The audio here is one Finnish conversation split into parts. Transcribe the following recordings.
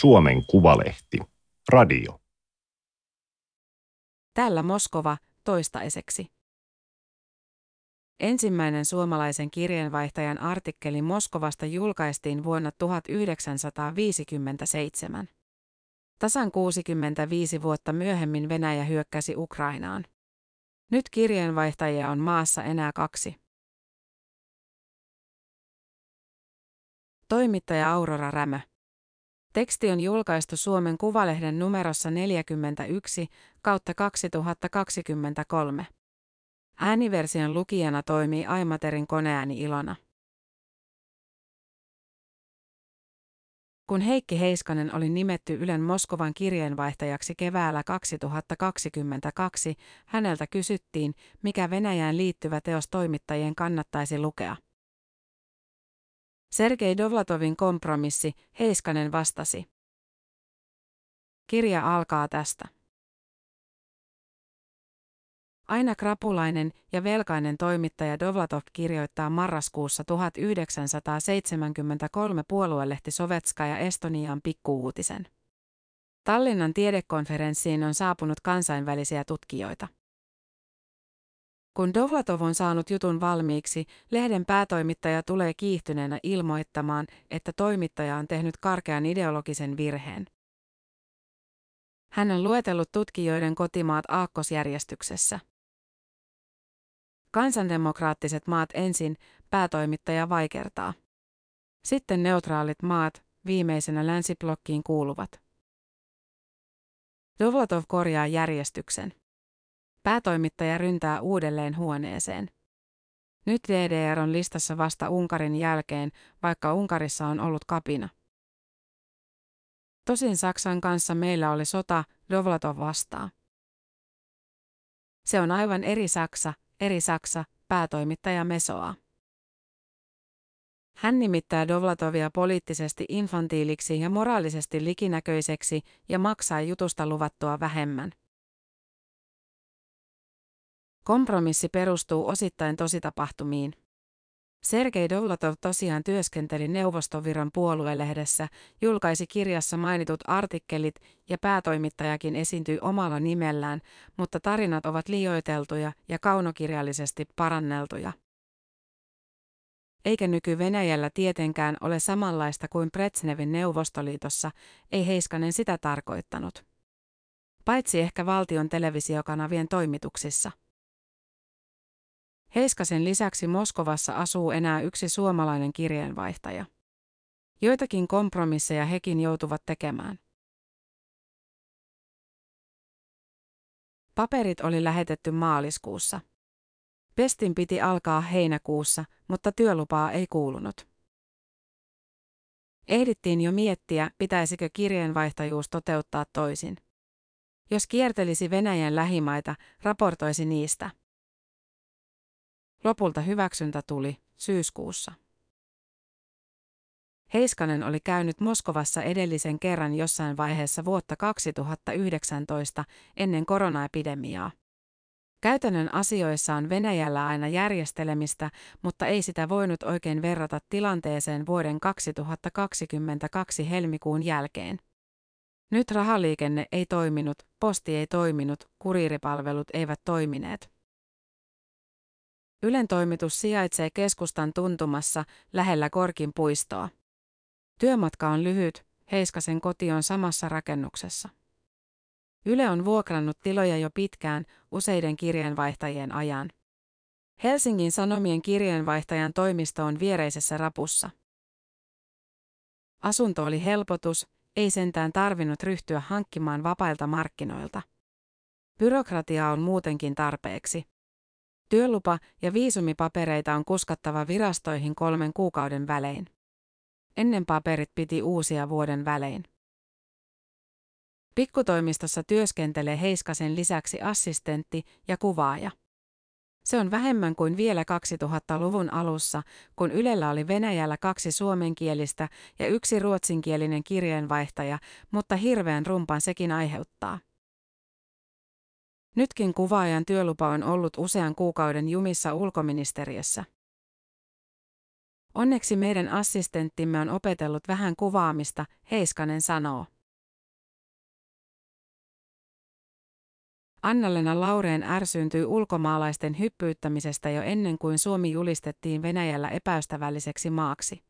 Suomen Kuvalehti. Radio. Täällä Moskova toistaiseksi. Ensimmäinen suomalaisen kirjeenvaihtajan artikkeli Moskovasta julkaistiin vuonna 1957. Tasan 65 vuotta myöhemmin Venäjä hyökkäsi Ukrainaan. Nyt kirjeenvaihtajia on maassa enää kaksi. Toimittaja Aurora Rämö. Teksti on julkaistu Suomen Kuvalehden numerossa 41 kautta 2023. Ääniversion lukijana toimii Aimaterin koneääni Ilona. Kun Heikki Heiskanen oli nimetty Ylen Moskovan kirjeenvaihtajaksi keväällä 2022, häneltä kysyttiin, mikä Venäjään liittyvä teos toimittajien kannattaisi lukea. Sergei Dovlatovin kompromissi, Heiskanen vastasi. Kirja alkaa tästä. Aina krapulainen ja velkainen toimittaja Dovlatov kirjoittaa marraskuussa 1973 puoluelehti Sovetskaja Estoniaan pikkuuutisen. Tallinnan tiedekonferenssiin on saapunut kansainvälisiä tutkijoita. Kun Dovlatov on saanut jutun valmiiksi, lehden päätoimittaja tulee kiihtyneenä ilmoittamaan, että toimittaja on tehnyt karkean ideologisen virheen. Hän on luetellut tutkijoiden kotimaat aakkosjärjestyksessä. Kansandemokraattiset maat ensin, päätoimittaja vaikertaa. Sitten neutraalit maat, viimeisenä länsiblokkiin kuuluvat. Dovlatov korjaa järjestyksen. Päätoimittaja ryntää uudelleen huoneeseen. Nyt DDR on listassa vasta Unkarin jälkeen, vaikka Unkarissa on ollut kapina. Tosin Saksan kanssa meillä oli sota, Dovlatov vastaa. Se on aivan eri Saksa, eri Saksa, päätoimittaja Mesoa. Hän nimittää Dovlatovia poliittisesti infantiiliksi ja moraalisesti likinäköiseksi ja maksaa jutusta luvattua vähemmän. Kompromissi perustuu osittain tositapahtumiin. Sergei Dovlatov tosiaan työskenteli Neuvostoviran puoluelehdessä, julkaisi kirjassa mainitut artikkelit ja päätoimittajakin esiintyi omalla nimellään, mutta tarinat ovat liioiteltuja ja kaunokirjallisesti paranneltuja. Eikä nyky-Venäjällä tietenkään ole samanlaista kuin Brezhnevin Neuvostoliitossa, ei Heiskanen sitä tarkoittanut. Paitsi ehkä valtion televisiokanavien toimituksissa. Heiskasen lisäksi Moskovassa asuu enää yksi suomalainen kirjeenvaihtaja. Joitakin kompromisseja hekin joutuvat tekemään. Paperit oli lähetetty maaliskuussa. Pestin piti alkaa heinäkuussa, mutta työlupaa ei kuulunut. Ehdittiin jo miettiä, pitäisikö kirjeenvaihtajuus toteuttaa toisin. Jos kiertelisi Venäjän lähimaita, raportoisi niistä. Lopulta hyväksyntä tuli syyskuussa. Heiskanen oli käynyt Moskovassa edellisen kerran jossain vaiheessa vuotta 2019 ennen koronaepidemiaa. Käytännön asioissa on Venäjällä aina järjestelemistä, mutta ei sitä voinut oikein verrata tilanteeseen vuoden 2022 helmikuun jälkeen. Nyt rahaliikenne ei toiminut, posti ei toiminut, kuriiripalvelut eivät toimineet. Ylen toimitus sijaitsee keskustan tuntumassa lähellä Korkin puistoa. Työmatka on lyhyt, Heiskasen koti on samassa rakennuksessa. Yle on vuokrannut tiloja jo pitkään, useiden kirjeenvaihtajien ajan. Helsingin Sanomien kirjeenvaihtajan toimisto on viereisessä rapussa. Asunto oli helpotus, ei sentään tarvinnut ryhtyä hankkimaan vapailta markkinoilta. Byrokratia on muutenkin tarpeeksi. Työlupa- ja viisumipapereita on kuskattava virastoihin kolmen kuukauden välein. Ennen paperit piti uusia vuoden välein. Pikkutoimistossa työskentelee Heiskasen lisäksi assistentti ja kuvaaja. Se on vähemmän kuin vielä 2000-luvun alussa, kun Ylellä oli Venäjällä kaksi suomenkielistä ja yksi ruotsinkielinen kirjeenvaihtaja, mutta hirveän rumpan sekin aiheuttaa. Nytkin kuvaajan työlupa on ollut usean kuukauden jumissa ulkoministeriössä. Onneksi meidän assistenttimme on opetellut vähän kuvaamista, Heiskanen sanoo. Annalena Laureen ärsyyntyi ulkomaalaisten hyppyyttämisestä jo ennen kuin Suomi julistettiin Venäjällä epäystävälliseksi maaksi.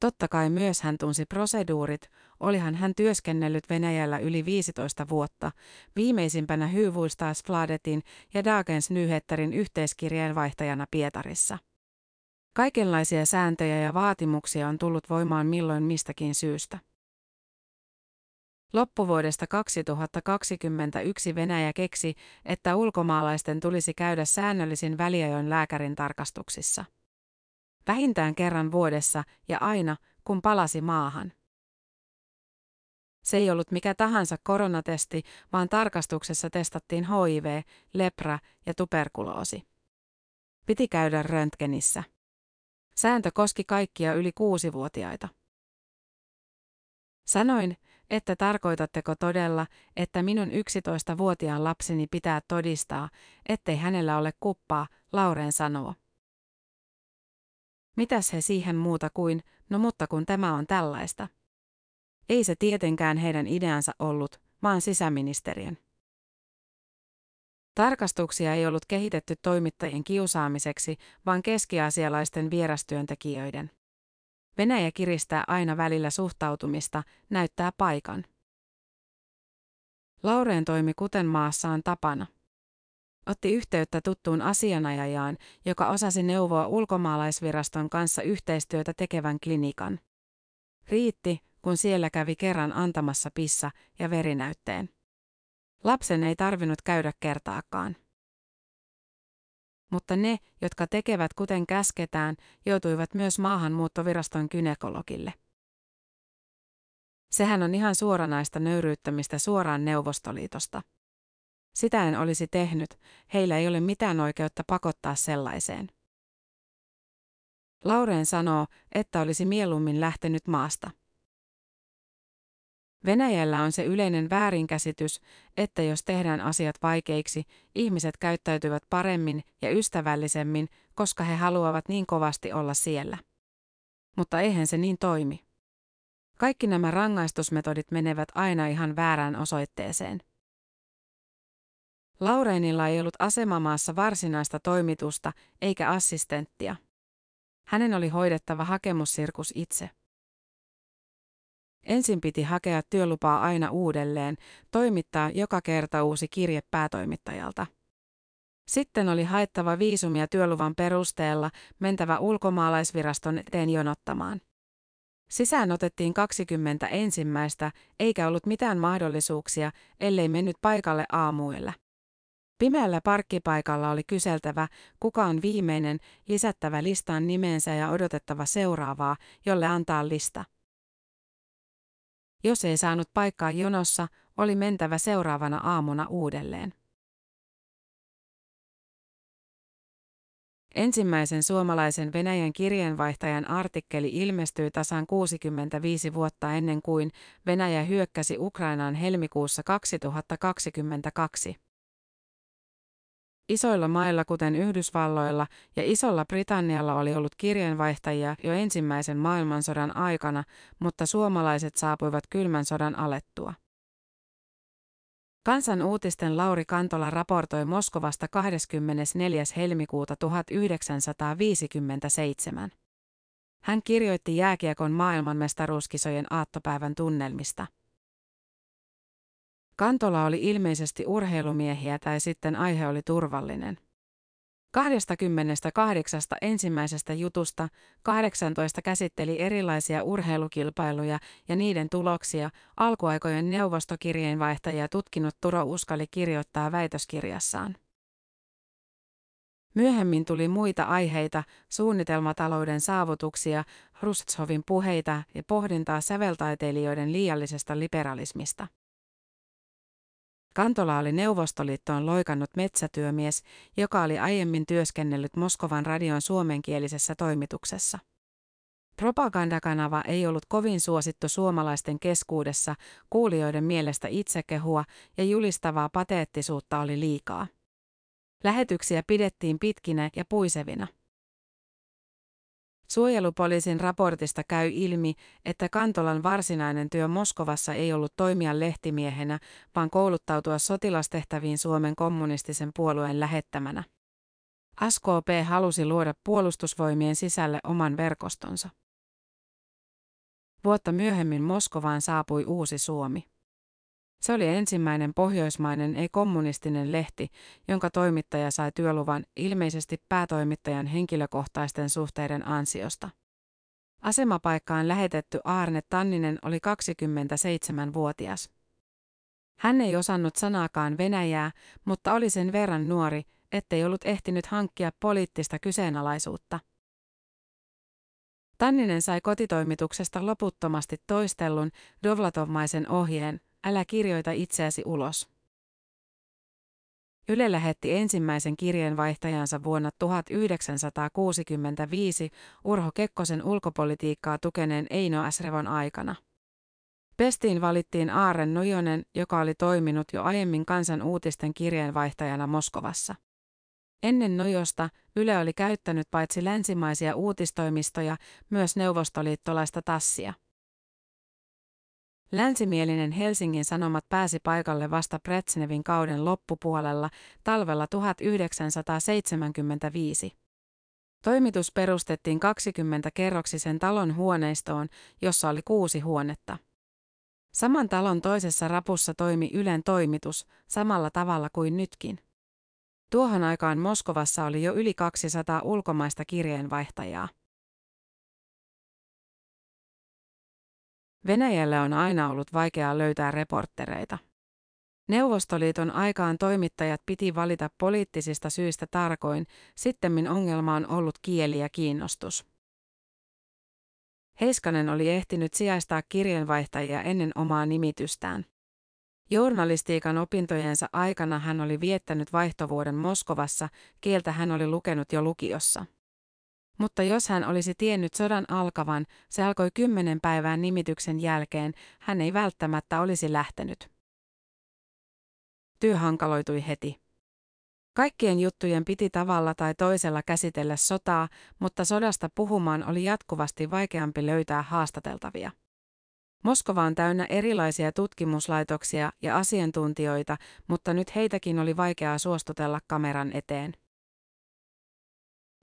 Totta kai myös hän tunsi proseduurit, olihan hän työskennellyt Venäjällä yli 15 vuotta, viimeisimpänä Hyvuistasfladetin ja Dagens Nyheterin yhteiskirjeenvaihtajana Pietarissa. Kaikenlaisia sääntöjä ja vaatimuksia on tullut voimaan milloin mistäkin syystä. Loppuvuodesta 2021 Venäjä keksi, että ulkomaalaisten tulisi käydä säännöllisin väliajoin lääkärin tarkastuksissa. Vähintään kerran vuodessa ja aina, kun palasi maahan. Se ei ollut mikä tahansa koronatesti, vaan tarkastuksessa testattiin HIV, lepra ja tuberkuloosi. Piti käydä röntgenissä. Sääntö koski kaikkia yli kuusivuotiaita. Sanoin, että tarkoitatteko todella, että minun 11-vuotiaan lapseni pitää todistaa, ettei hänellä ole kuppaa, Lauren sanoo. Mitäs he siihen muuta kuin, no mutta kun tämä on tällaista. Ei se tietenkään heidän ideansa ollut, vaan sisäministeriön. Tarkastuksia ei ollut kehitetty toimittajien kiusaamiseksi, vaan keskiasialaisten vierastyöntekijöiden. Venäjä kiristää aina välillä suhtautumista, näyttää paikan. Laureen toimi kuten maassaan tapana. Otti yhteyttä tuttuun asianajajaan, joka osasi neuvoa ulkomaalaisviraston kanssa yhteistyötä tekevän klinikan. Riitti, kun siellä kävi kerran antamassa pissa- ja verinäytteen. Lapsen ei tarvinnut käydä kertaakaan mutta ne, jotka tekevät kuten käsketään, joutuivat myös maahanmuuttoviraston kynekologille. Sehän on ihan suoranaista nöyryyttämistä suoraan Neuvostoliitosta. Sitä en olisi tehnyt, heillä ei ole mitään oikeutta pakottaa sellaiseen. Laureen sanoo, että olisi mieluummin lähtenyt maasta. Venäjällä on se yleinen väärinkäsitys, että jos tehdään asiat vaikeiksi, ihmiset käyttäytyvät paremmin ja ystävällisemmin, koska he haluavat niin kovasti olla siellä. Mutta eihän se niin toimi. Kaikki nämä rangaistusmetodit menevät aina ihan väärään osoitteeseen. Laureenilla ei ollut asemamaassa varsinaista toimitusta eikä assistenttia. Hänen oli hoidettava hakemussirkus itse. Ensin piti hakea työlupaa aina uudelleen, toimittaa joka kerta uusi kirje päätoimittajalta. Sitten oli haettava viisumia työluvan perusteella, mentävä ulkomaalaisviraston eteen jonottamaan. Sisään otettiin 20 ensimmäistä, eikä ollut mitään mahdollisuuksia, ellei mennyt paikalle aamuilla. Pimeällä parkkipaikalla oli kyseltävä, kuka on viimeinen, lisättävä listaan nimensä ja odotettava seuraavaa, jolle antaa lista. Jos ei saanut paikkaa jonossa, oli mentävä seuraavana aamuna uudelleen. Ensimmäisen suomalaisen Venäjän kirjeenvaihtajan artikkeli ilmestyi tasan 65 vuotta ennen kuin Venäjä hyökkäsi Ukrainaan helmikuussa 2022. Isoilla mailla kuten Yhdysvalloilla ja Isolla Britannialla oli ollut kirjeenvaihtajia jo ensimmäisen maailmansodan aikana, mutta suomalaiset saapuivat kylmän sodan alettua. Kansan uutisten Lauri Kantola raportoi Moskovasta 24. helmikuuta 1957. Hän kirjoitti jääkiekon maailmanmestaruuskisojen aattopäivän tunnelmista. Kantola oli ilmeisesti urheilumiehiä tai sitten aihe oli turvallinen. 28 ensimmäisestä jutusta 18 käsitteli erilaisia urheilukilpailuja ja niiden tuloksia, alkuaikojen neuvostokirjeenvaihtaja tutkinut Turo Uskali kirjoittaa väitöskirjassaan. Myöhemmin tuli muita aiheita, suunnitelmatalouden saavutuksia, Rustsovin puheita ja pohdintaa säveltaiteilijoiden liiallisesta liberalismista. Kantola oli Neuvostoliittoon loikannut metsätyömies, joka oli aiemmin työskennellyt Moskovan radion suomenkielisessä toimituksessa. Propagandakanava ei ollut kovin suosittu suomalaisten keskuudessa, kuulijoiden mielestä itsekehua ja julistavaa pateettisuutta oli liikaa. Lähetyksiä pidettiin pitkinä ja puisevina. Suojelupoliisin raportista käy ilmi, että Kantolan varsinainen työ Moskovassa ei ollut toimia lehtimiehenä, vaan kouluttautua sotilastehtäviin Suomen kommunistisen puolueen lähettämänä. SKP halusi luoda puolustusvoimien sisälle oman verkostonsa. Vuotta myöhemmin Moskovaan saapui Uusi Suomi. Se oli ensimmäinen pohjoismainen ei-kommunistinen lehti, jonka toimittaja sai työluvan ilmeisesti päätoimittajan henkilökohtaisten suhteiden ansiosta. Asemapaikkaan lähetetty Aarne Tanninen oli 27-vuotias. Hän ei osannut sanaakaan Venäjää, mutta oli sen verran nuori, ettei ollut ehtinyt hankkia poliittista kyseenalaisuutta. Tanninen sai kotitoimituksesta loputtomasti toistellun Dovlatovmaisen ohjeen, älä kirjoita itseäsi ulos. Yle lähetti ensimmäisen kirjeenvaihtajansa vuonna 1965 Urho Kekkosen ulkopolitiikkaa tukeneen Eino Asrevon aikana. Pestiin valittiin Aaren Nojonen, joka oli toiminut jo aiemmin kansan uutisten kirjeenvaihtajana Moskovassa. Ennen Nojosta Yle oli käyttänyt paitsi länsimaisia uutistoimistoja, myös neuvostoliittolaista tassia. Länsimielinen Helsingin Sanomat pääsi paikalle vasta Brezhnevin kauden loppupuolella talvella 1975. Toimitus perustettiin 20-kerroksisen talon huoneistoon, jossa oli kuusi huonetta. Saman talon toisessa rapussa toimi Ylen toimitus, samalla tavalla kuin nytkin. Tuohon aikaan Moskovassa oli jo yli 200 ulkomaista kirjeenvaihtajaa. Venäjällä on aina ollut vaikeaa löytää reporttereita. Neuvostoliiton aikaan toimittajat piti valita poliittisista syistä tarkoin, sittemmin ongelma on ollut kieli ja kiinnostus. Heiskanen oli ehtinyt sijaistaa kirjeenvaihtajia ennen omaa nimitystään. Journalistiikan opintojensa aikana hän oli viettänyt vaihtovuoden Moskovassa, kieltä hän oli lukenut jo lukiossa. Mutta jos hän olisi tiennyt sodan alkavan, se alkoi kymmenen päivän nimityksen jälkeen, hän ei välttämättä olisi lähtenyt. Työ hankaloitui heti. Kaikkien juttujen piti tavalla tai toisella käsitellä sotaa, mutta sodasta puhumaan oli jatkuvasti vaikeampi löytää haastateltavia. Moskova on täynnä erilaisia tutkimuslaitoksia ja asiantuntijoita, mutta nyt heitäkin oli vaikeaa suostutella kameran eteen.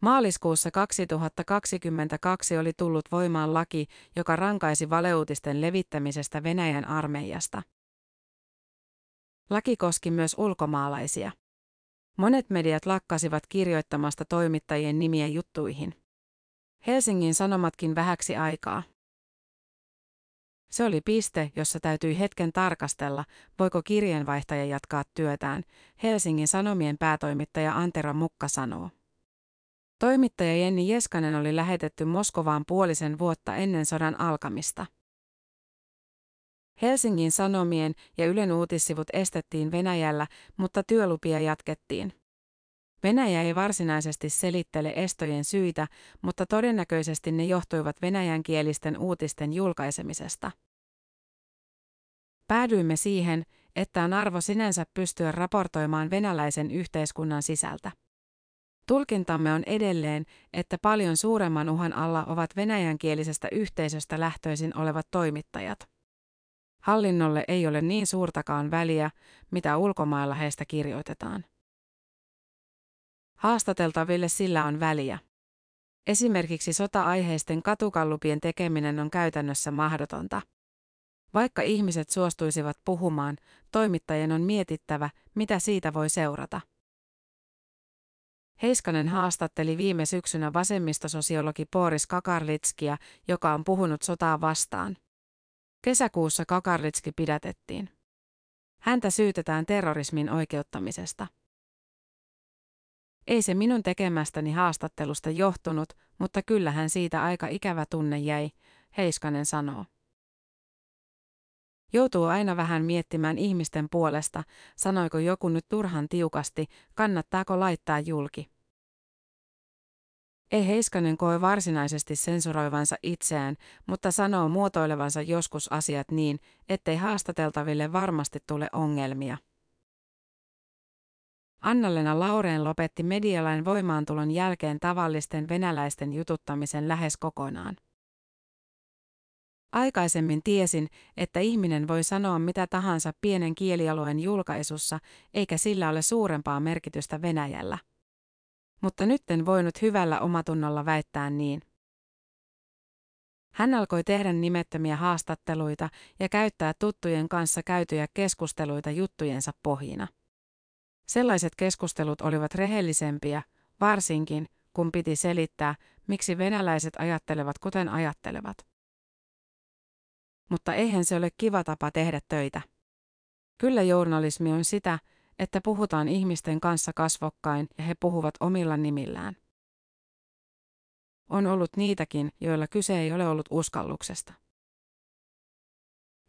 Maaliskuussa 2022 oli tullut voimaan laki, joka rankaisi valeuutisten levittämisestä Venäjän armeijasta. Laki koski myös ulkomaalaisia. Monet mediat lakkasivat kirjoittamasta toimittajien nimiä juttuihin. Helsingin Sanomatkin vähäksi aikaa. Se oli piste, jossa täytyi hetken tarkastella, voiko kirjeenvaihtaja jatkaa työtään, Helsingin Sanomien päätoimittaja Antero Mukka sanoo. Toimittaja Jenni Jeskanen oli lähetetty Moskovaan puolisen vuotta ennen sodan alkamista. Helsingin Sanomien ja Ylen uutissivut estettiin Venäjällä, mutta työlupia jatkettiin. Venäjä ei varsinaisesti selittele estojen syitä, mutta todennäköisesti ne johtuivat venäjänkielisten uutisten julkaisemisesta. Päädyimme siihen, että on arvo sinänsä pystyä raportoimaan venäläisen yhteiskunnan sisältä. Tulkintamme on edelleen, että paljon suuremman uhan alla ovat venäjänkielisestä yhteisöstä lähtöisin olevat toimittajat. Hallinnolle ei ole niin suurtakaan väliä, mitä ulkomailla heistä kirjoitetaan. Haastateltaville sillä on väliä. Esimerkiksi sota-aiheisten katukallupien tekeminen on käytännössä mahdotonta. Vaikka ihmiset suostuisivat puhumaan, toimittajien on mietittävä, mitä siitä voi seurata. Heiskanen haastatteli viime syksynä vasemmistososiologi Boris Kakarlitskia, joka on puhunut sotaa vastaan. Kesäkuussa Kakarlitski pidätettiin. Häntä syytetään terrorismin oikeuttamisesta. Ei se minun tekemästäni haastattelusta johtunut, mutta kyllähän siitä aika ikävä tunne jäi, Heiskanen sanoo. Joutuu aina vähän miettimään ihmisten puolesta, sanoiko joku nyt turhan tiukasti, kannattaako laittaa julki. Ei Heiskanen koe varsinaisesti sensuroivansa itseään, mutta sanoo muotoilevansa joskus asiat niin, ettei haastateltaville varmasti tule ongelmia. Annalena Laureen lopetti medialain voimaantulon jälkeen tavallisten venäläisten jututtamisen lähes kokonaan. Aikaisemmin tiesin, että ihminen voi sanoa mitä tahansa pienen kielialueen julkaisussa, eikä sillä ole suurempaa merkitystä Venäjällä. Mutta nyt en voinut hyvällä omatunnolla väittää niin. Hän alkoi tehdä nimettömiä haastatteluita ja käyttää tuttujen kanssa käytyjä keskusteluita juttujensa pohjina. Sellaiset keskustelut olivat rehellisempiä, varsinkin kun piti selittää, miksi venäläiset ajattelevat kuten ajattelevat. Mutta eihän se ole kiva tapa tehdä töitä. Kyllä journalismi on sitä, että puhutaan ihmisten kanssa kasvokkain ja he puhuvat omilla nimillään. On ollut niitäkin, joilla kyse ei ole ollut uskalluksesta.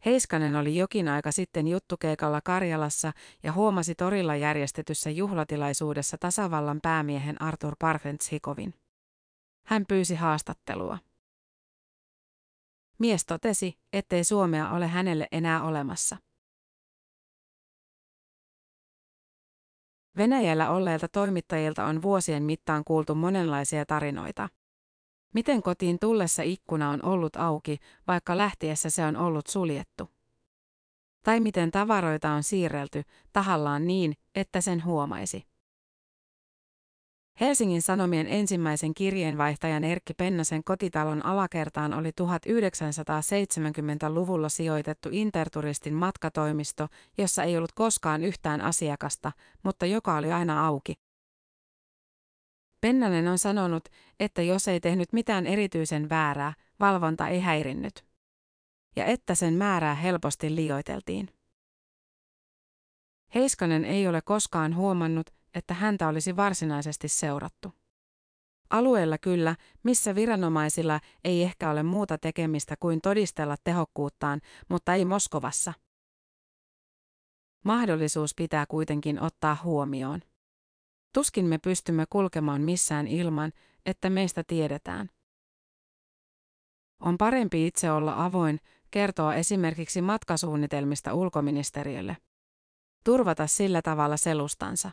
Heiskanen oli jokin aika sitten juttukeikalla Karjalassa ja huomasi torilla järjestetyssä juhlatilaisuudessa tasavallan päämiehen Artur Parfentshikovin. Hän pyysi haastattelua. Mies totesi, ettei Suomea ole hänelle enää olemassa. Venäjällä olleilta toimittajilta on vuosien mittaan kuultu monenlaisia tarinoita. Miten kotiin tullessa ikkuna on ollut auki, vaikka lähtiessä se on ollut suljettu? Tai miten tavaroita on siirrelty tahallaan niin, että sen huomaisi? Helsingin Sanomien ensimmäisen kirjeenvaihtajan Erkki Pennasen kotitalon alakertaan oli 1970-luvulla sijoitettu interturistin matkatoimisto, jossa ei ollut koskaan yhtään asiakasta, mutta joka oli aina auki. Pennanen on sanonut, että jos ei tehnyt mitään erityisen väärää, valvonta ei häirinnyt. Ja että sen määrää helposti liioiteltiin. Heiskanen ei ole koskaan huomannut, että häntä olisi varsinaisesti seurattu. Alueella kyllä, missä viranomaisilla ei ehkä ole muuta tekemistä kuin todistella tehokkuuttaan, mutta ei Moskovassa. Mahdollisuus pitää kuitenkin ottaa huomioon. Tuskin me pystymme kulkemaan missään ilman, että meistä tiedetään. On parempi itse olla avoin, kertoa esimerkiksi matkasuunnitelmista ulkoministeriölle. Turvata sillä tavalla selustansa.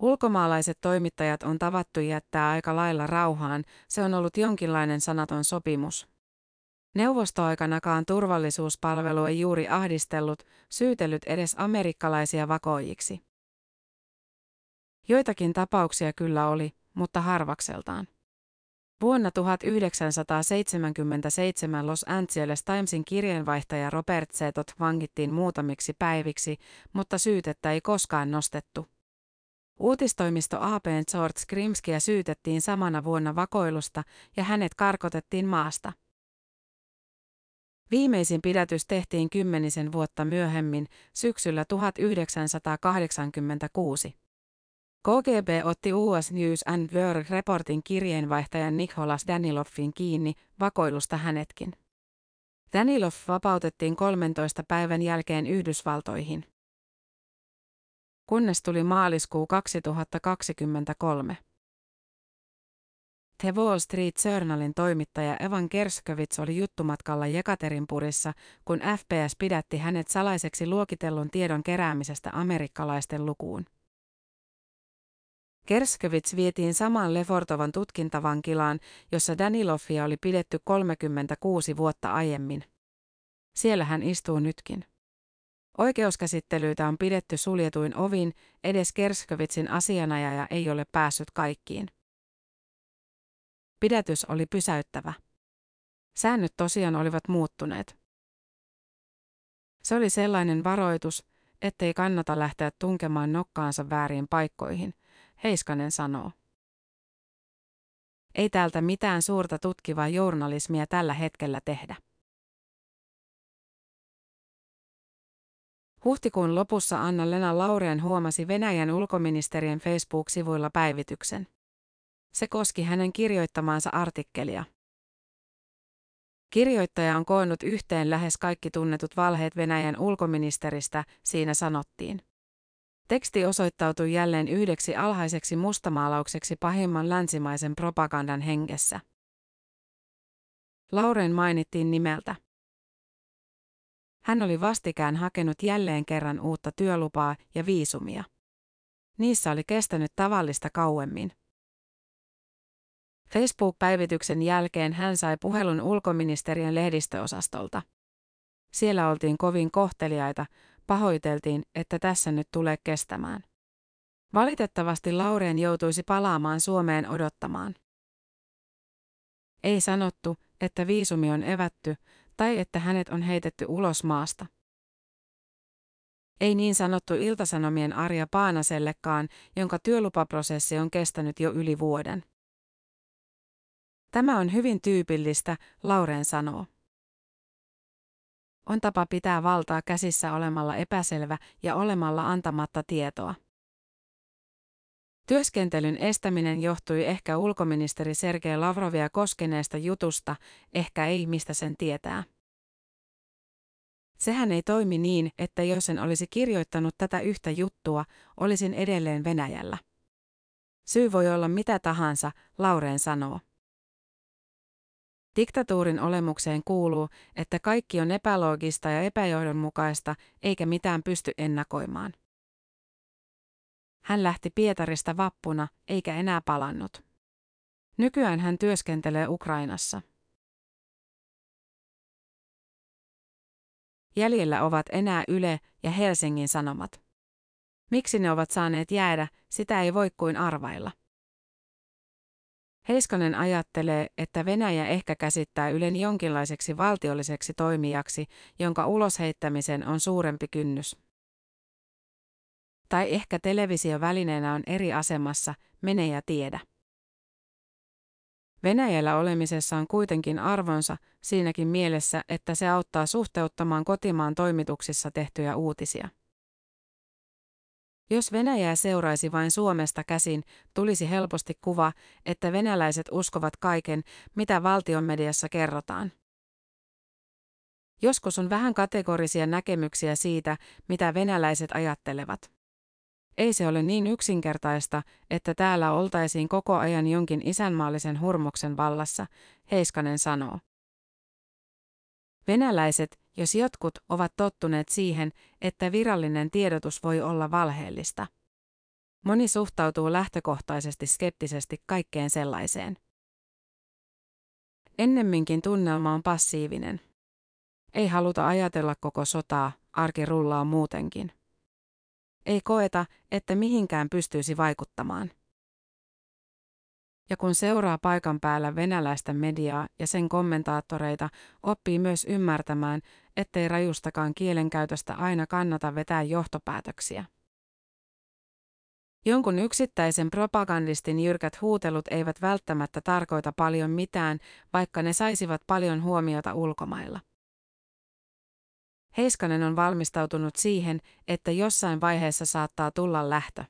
Ulkomaalaiset toimittajat on tavattu jättää aika lailla rauhaan, se on ollut jonkinlainen sanaton sopimus. Neuvostoaikanakaan turvallisuuspalvelu ei juuri ahdistellut, syytellyt edes amerikkalaisia vakoijiksi. Joitakin tapauksia kyllä oli, mutta harvakseltaan. Vuonna 1977 Los Angeles Timesin kirjeenvaihtaja Robert Setot vangittiin muutamiksi päiviksi, mutta syytettä ei koskaan nostettu. Uutistoimisto AP George Grimskia syytettiin samana vuonna vakoilusta ja hänet karkotettiin maasta. Viimeisin pidätys tehtiin kymmenisen vuotta myöhemmin, syksyllä 1986. KGB otti US News and World Reportin kirjeenvaihtajan Nicholas Daniloffin kiinni vakoilusta hänetkin. Danilov vapautettiin 13 päivän jälkeen Yhdysvaltoihin kunnes tuli maaliskuu 2023. The Wall Street Journalin toimittaja Evan Kerskovits oli juttumatkalla Jekaterinpurissa, kun FPS pidätti hänet salaiseksi luokitellun tiedon keräämisestä amerikkalaisten lukuun. Kerskovits vietiin samaan Lefortovan tutkintavankilaan, jossa Danilovia oli pidetty 36 vuotta aiemmin. Siellä hän istuu nytkin. Oikeuskäsittelyitä on pidetty suljetuin ovin, edes Kerskovitsin asianajaja ei ole päässyt kaikkiin. Pidätys oli pysäyttävä. Säännöt tosiaan olivat muuttuneet. Se oli sellainen varoitus, ettei kannata lähteä tunkemaan nokkaansa väärin paikkoihin, Heiskanen sanoo. Ei täältä mitään suurta tutkivaa journalismia tällä hetkellä tehdä. Huhtikuun lopussa Anna-Lena Laureen huomasi Venäjän ulkoministeriön Facebook-sivuilla päivityksen. Se koski hänen kirjoittamaansa artikkelia. Kirjoittaja on koonnut yhteen lähes kaikki tunnetut valheet Venäjän ulkoministeristä, siinä sanottiin. Teksti osoittautui jälleen yhdeksi alhaiseksi mustamaalaukseksi pahimman länsimaisen propagandan hengessä. Lauren mainittiin nimeltä. Hän oli vastikään hakenut jälleen kerran uutta työlupaa ja viisumia. niissä oli kestänyt tavallista kauemmin. Facebook-päivityksen jälkeen hän sai puhelun ulkoministeriön lehdistöosastolta. Siellä oltiin kovin kohteliaita, pahoiteltiin, että tässä nyt tulee kestämään. Valitettavasti Laureen joutuisi palaamaan Suomeen odottamaan. Ei sanottu, että viisumi on evätty tai että hänet on heitetty ulos maasta. Ei niin sanottu iltasanomien Arja Paanasellekaan, jonka työlupaprosessi on kestänyt jo yli vuoden. Tämä on hyvin tyypillistä, Lauren sanoo. On tapa pitää valtaa käsissä olemalla epäselvä ja olemalla antamatta tietoa. Työskentelyn estäminen johtui ehkä ulkoministeri Sergei Lavrovia koskeneesta jutusta, ehkä ei mistä sen tietää. Sehän ei toimi niin, että jos en olisi kirjoittanut tätä yhtä juttua, olisin edelleen Venäjällä. Syy voi olla mitä tahansa, Laureen sanoo. Diktatuurin olemukseen kuuluu, että kaikki on epäloogista ja epäjohdonmukaista, eikä mitään pysty ennakoimaan. Hän lähti Pietarista vappuna, eikä enää palannut. Nykyään hän työskentelee Ukrainassa. Jäljellä ovat enää Yle ja Helsingin Sanomat. Miksi ne ovat saaneet jäädä, sitä ei voi kuin arvailla. Heiskanen ajattelee, että Venäjä ehkä käsittää Ylen jonkinlaiseksi valtiolliseksi toimijaksi, jonka ulosheittämisen on suurempi kynnys. Tai ehkä televisiovälineenä on eri asemassa, mene ja tiedä. Venäjällä olemisessa on kuitenkin arvonsa siinäkin mielessä, että se auttaa suhteuttamaan kotimaan toimituksissa tehtyjä uutisia. Jos Venäjää seuraisi vain Suomesta käsin, tulisi helposti kuva, että venäläiset uskovat kaiken, mitä valtion mediassa kerrotaan. Joskus on vähän kategorisia näkemyksiä siitä, mitä venäläiset ajattelevat. Ei se ole niin yksinkertaista, että täällä oltaisiin koko ajan jonkin isänmaallisen hurmoksen vallassa, Heiskanen sanoo. Venäläiset, jos jotkut, ovat tottuneet siihen, että virallinen tiedotus voi olla valheellista. Moni suhtautuu lähtökohtaisesti skeptisesti kaikkeen sellaiseen. Ennemminkin tunnelma on passiivinen. Ei haluta ajatella koko sotaa, arki rullaa muutenkin. Ei koeta, että mihinkään pystyisi vaikuttamaan. Ja kun seuraa paikan päällä venäläistä mediaa ja sen kommentaattoreita, oppii myös ymmärtämään, ettei rajustakaan kielenkäytöstä aina kannata vetää johtopäätöksiä. Jonkun yksittäisen propagandistin jyrkät huutelut eivät välttämättä tarkoita paljon mitään, vaikka ne saisivat paljon huomiota ulkomailla. Heiskanen on valmistautunut siihen, että jossain vaiheessa saattaa tulla lähtö.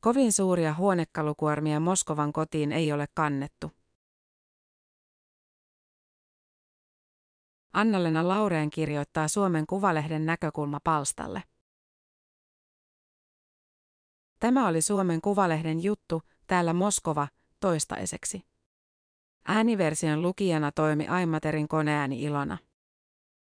Kovin suuria huonekalukuormia Moskovan kotiin ei ole kannettu. Annalena Laureen kirjoittaa Suomen Kuvalehden näkökulma palstalle. Tämä oli Suomen Kuvalehden juttu, täällä Moskova, toistaiseksi. Ääniversion lukijana toimi Aimaterin koneääni Ilona.